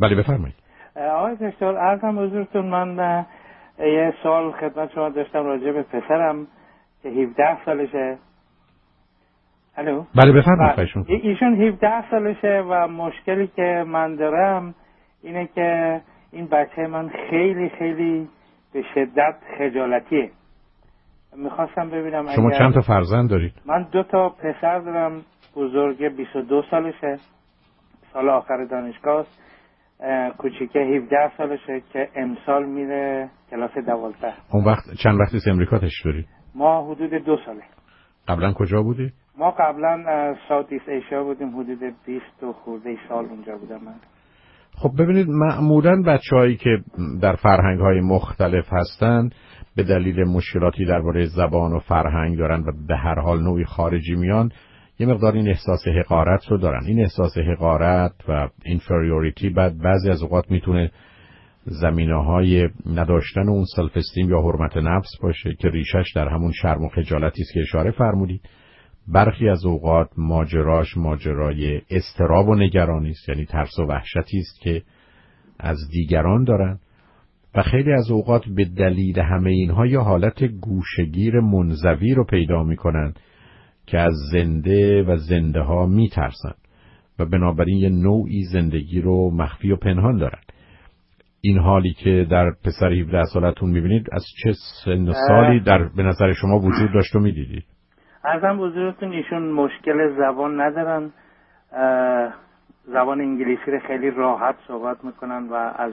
بله بفرمایید. آقای دکتر ارزم حضورتون من یه سال خدمت شما داشتم راجع به پسرم که 17 سالشه. الو؟ بله بفرمایید بله. ایشون 17 سالشه و مشکلی که من دارم اینه که این بچه من خیلی خیلی به شدت خجالتیه. می‌خواستم ببینم شما چند تا فرزند دارید؟ من دو تا پسر دارم بزرگ 22 سالشه. سال آخر دانشگاه کوچیکه 17 سالشه که امسال میره کلاس دوازده. اون وقت چند وقتی امریکا تشت ما حدود دو ساله. قبلا کجا بودی؟ ما قبلا ساوت ایست ایشیا بودیم حدود 20 و خورده سال اونجا بودم من. خب ببینید معمولا بچههایی که در فرهنگ های مختلف هستند به دلیل مشکلاتی درباره زبان و فرهنگ دارن و به هر حال نوعی خارجی میان یه مقدار این احساس حقارت رو دارن. این احساس حقارت و inferiority بعد بعضی از اوقات می‌تونه زمینه های نداشتن اون self esteem یا حرمت نفس باشه که ریشش در همون شرم و خجالتی است که اشاره فرمودید. برخی از اوقات ماجراش ماجرای اضطراب و نگرانی است یعنی ترس و وحشتی است که از دیگران دارن. و خیلی از اوقات به دلیل همه اینها یه حالت گوشه‌گیر منزوی رو پیدا می‌کنن. که از زنده و زنده ها میترسن و بنابراین یه نوعی زندگی رو مخفی و پنهان دارن این حالی که در پسر 17 سالتون می‌بینید از چه سن و سالی در به نظر شما وجود داشت و می‌دیدید؟ ارزم بزرگتون ایشون مشکل زبان ندارن. زبان انگلیسی رو خیلی راحت صحبت می‌کنن و از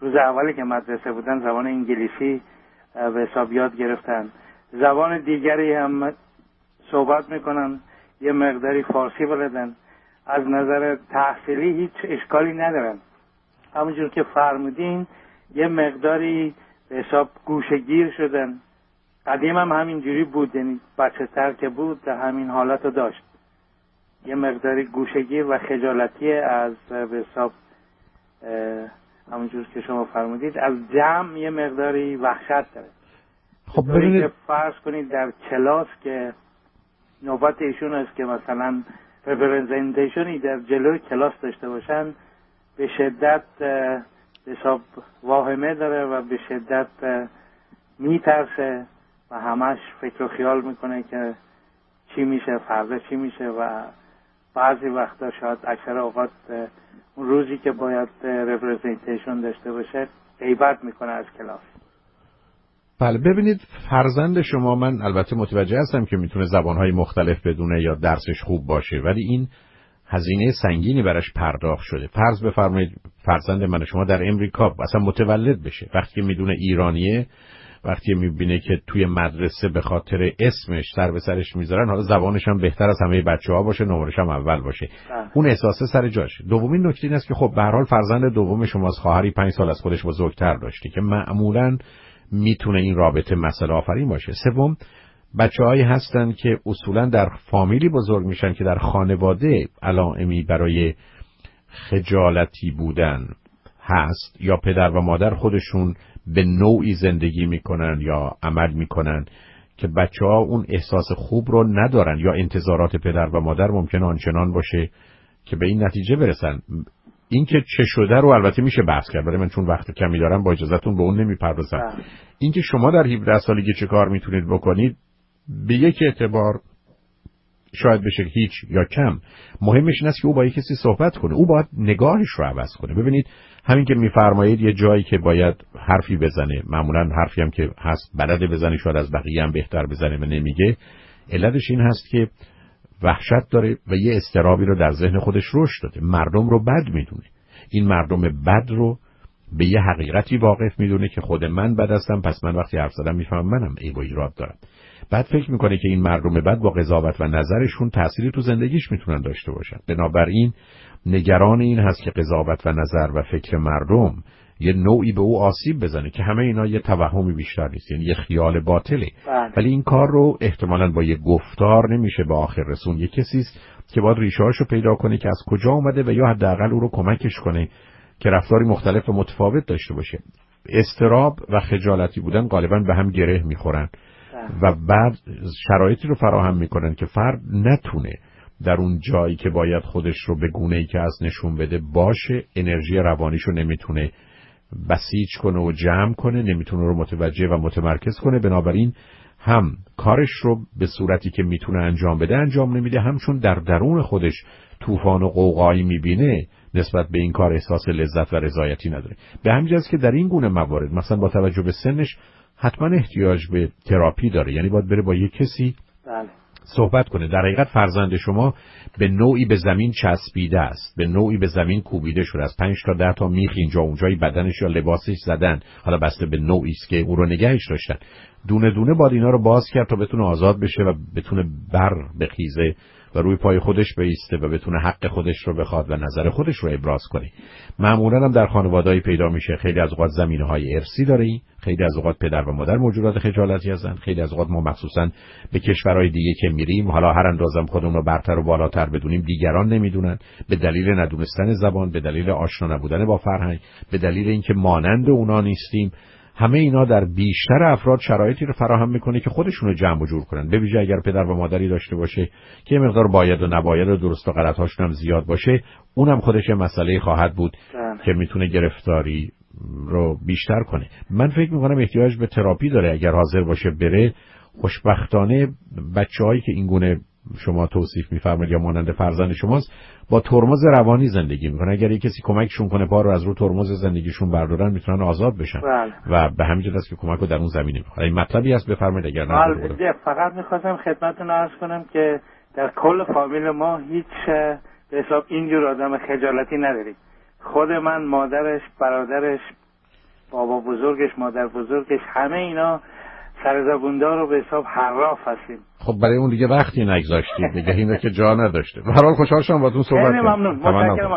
روز اولی که مدرسه بودن زبان انگلیسی به حساب یاد گرفتن. زبان دیگری هم صحبت می‌کنن یه مقداری فارسی بلدن. از نظر تحصیلی هیچ اشکالی ندارن. همونجور که فرمودین یه مقداری به حساب گوشگیر شدن. قدیم هم همینجوری بود یعنی بچه تر که بود همین حالت رو داشت. یه مقداری گوشگیر و خجالتی از به حساب همونجور که شما فرمودید از جمع یه مقداری وحشت داره. خب ببینید. فرض کنید در کلاس که نوبت ایشون است که مثلا رپرزنتیشنی در جلوی کلاس داشته باشن به شدت حساب واهمه داره و به شدت میترسه و همش فکر و خیال می‌کنه که چی میشه فردا چی میشه و بعضی وقتا شاید اکثر اوقات اون روزی که باید رپرزنتیشن داشته باشه غیبت می‌کنه از کلاس. بله ببینید فرزند شما من البته متوجه هستم که می‌تونه زبانهای مختلف بدونه یا درسش خوب باشه ولی این هزینه سنگینی براش پرداخت شده. فرض بفرمایید فرزند من شما در امریکا اصلا متولد بشه. وقتی می‌دونه ایرانیه وقتی می‌بینه که توی مدرسه به خاطر اسمش سر به سرش می‌ذارن حالا زبانش هم بهتر از همه بچه ها باشه نمرش هم اول باشه. بله. اون احساسه سر جاشه دومین نکته این است که خب به حال فرزند دوم شما از خواهری پنج سال از خودش بزرگتر داشته که معمولا می‌تونه این رابطه مسئله آفرین باشه. سوم بچه هایی هستن که اصولا در فامیلی بزرگ میشن که در خانواده علائمی برای خجالتی بودن هست یا پدر و مادر خودشون به نوعی زندگی می‌کنن یا عمل می‌کنن که بچه ها اون احساس خوب رو ندارن یا انتظارات پدر و مادر ممکن آنچنان باشه که به این نتیجه برسن. اینکه چه شده رو البته میشه بحث کرد برای من چون وقت کمی دارم با اجازهتون به اون نمی‌پردازم. بله. اینکه شما در 17 سالگی چه کار می‌تونید بکنید به یک اعتبار شاید بشه هیچ یا کم مهمش این است که او با یک کسی صحبت کنه. او باید نگاهش رو عوض کنه. ببینید همین که میفرمایید یه جایی که باید حرفی بزنه معمولا حرفی هم که هست بلده بزنه شاید از بقیه هم بهتر بزنه و نمیگه علتش این هست که وحشت داره و یه استرابی رو در ذهن خودش رشد داده. مردم رو بد می‌دونه. این مردم بد رو به یه حقیقتی واقف می‌دونه که خود من بد هستم پس من وقتی حرف زدم می‌فهمم منم عیب و ایراد دارم. بعد فکر می‌کنه که این مردم بد با قضاوت و نظرشون تأثیری تو زندگیش می‌تونن داشته باشن. بنابراین نگران این هست که قضاوت و نظر و فکر مردم یه نوعی به او آسیب بزنه که همه اینا یه توهمی بیشتر نیست یعنی یه خیال باطله بله. ولی این کار رو احتمالا با یه گفتار نمیشه به آخر رسون یه کسی که باید ریشه رو پیدا کنه که از کجا اومده و یا حداقل او رو کمکش کنه که رفتاری مختلف و متفاوت داشته باشه استراب و خجالتی بودن غالبا به هم گره می‌خورن بله. و بعد شرایطی رو فراهم می‌کنن که فرد نتونه در اون جایی که باید خودش رو به گونه ای که از نشون بده باشه انرژی روانیش رو نمی‌تونه بسیج کنه و جمع کنه نمی‌تونه رو متوجه و متمرکز کنه. بنابراین هم کارش رو به صورتی که می‌تونه انجام بده انجام نمیده. همچون در درون خودش طوفان و قوقایی می‌بینه نسبت به این کار احساس لذت و رضایتی نداره. به همین که در این گونه موارد مثلا با توجه به سنش حتما احتیاج به تراپی داره. یعنی باید بره با یه کسی بله. صحبت کنه. در حقیقت فرزند شما به نوعی به زمین چسبیده است به نوعی به زمین کوبیده شده از پنج تا ده تا میخ اینجا اونجای بدنش یا لباسش زدن. حالا بسته به نوعی است که او رو نگهش داشتن. دونه دونه باید اینا رو باز کرد تا بتونه آزاد بشه و بتونه بر بخیزه و روی پای خودش بیسته و بتونه حق خودش رو بخواد و نظر خودش رو ابراز کنه. معمولا هم در خانوادهایی پیدا میشه. خیلی از اوقات زمینه های ارسی داره خیلی از اوقات پدر و مادر موجودات خجالتی هستن. خیلی از اوقات ما مخصوصا به کشورهای دیگه که میریم حالا هر اندازم خودمون رو برتر و بالاتر بدونیم دیگران نمی‌دونن. به دلیل ندونستن زبان به دلیل آشنا نبودن با فرهنگ به دلیل اینکه مانند اونا نیستیم. همه اینا در بیشتر افراد شرایطی رو فراهم می‌کنه که خودشون رو جمع و جور کنن. به ویژه اگر پدر و مادری داشته باشه که مقدار باید و نباید و درست و غلط هم زیاد باشه اونم خودش مسئله خواهد بود بله. که می‌تونه گرفتاری رو بیشتر کنه. من فکر می‌کنم احتیاج به تراپی داره اگر حاضر باشه بره. خوشبختانه بچه که این گونه شما توصیف میفرمایید یا مانند فرزند شماست با ترمز روانی زندگی می‌کنن اگر کسی کمکشون کنه پا رو از رو ترمز زندگیشون بردارن می‌تونن آزاد بشن. بله. و به همین جهت است که کمک رو در اون زمینه می‌خواد این مطلبی هست بفرمایید اگر نه فقط می‌خواستم خدمتتون عرض کنم که در کل فامیل ما هیچ به حساب اینجور آدم خجالتی نداریم. خود من مادرش برادرش بابا بزرگش مادر بزرگش همه اینا سرزبوندار رو به حساب حراف هستیم. خب برای اون دیگه وقتی نگذاشتید دیگه اینو که جا نداشته. به هر حال خوشحال شدم باهاتون صحبت خیلی ممنون. متشکرم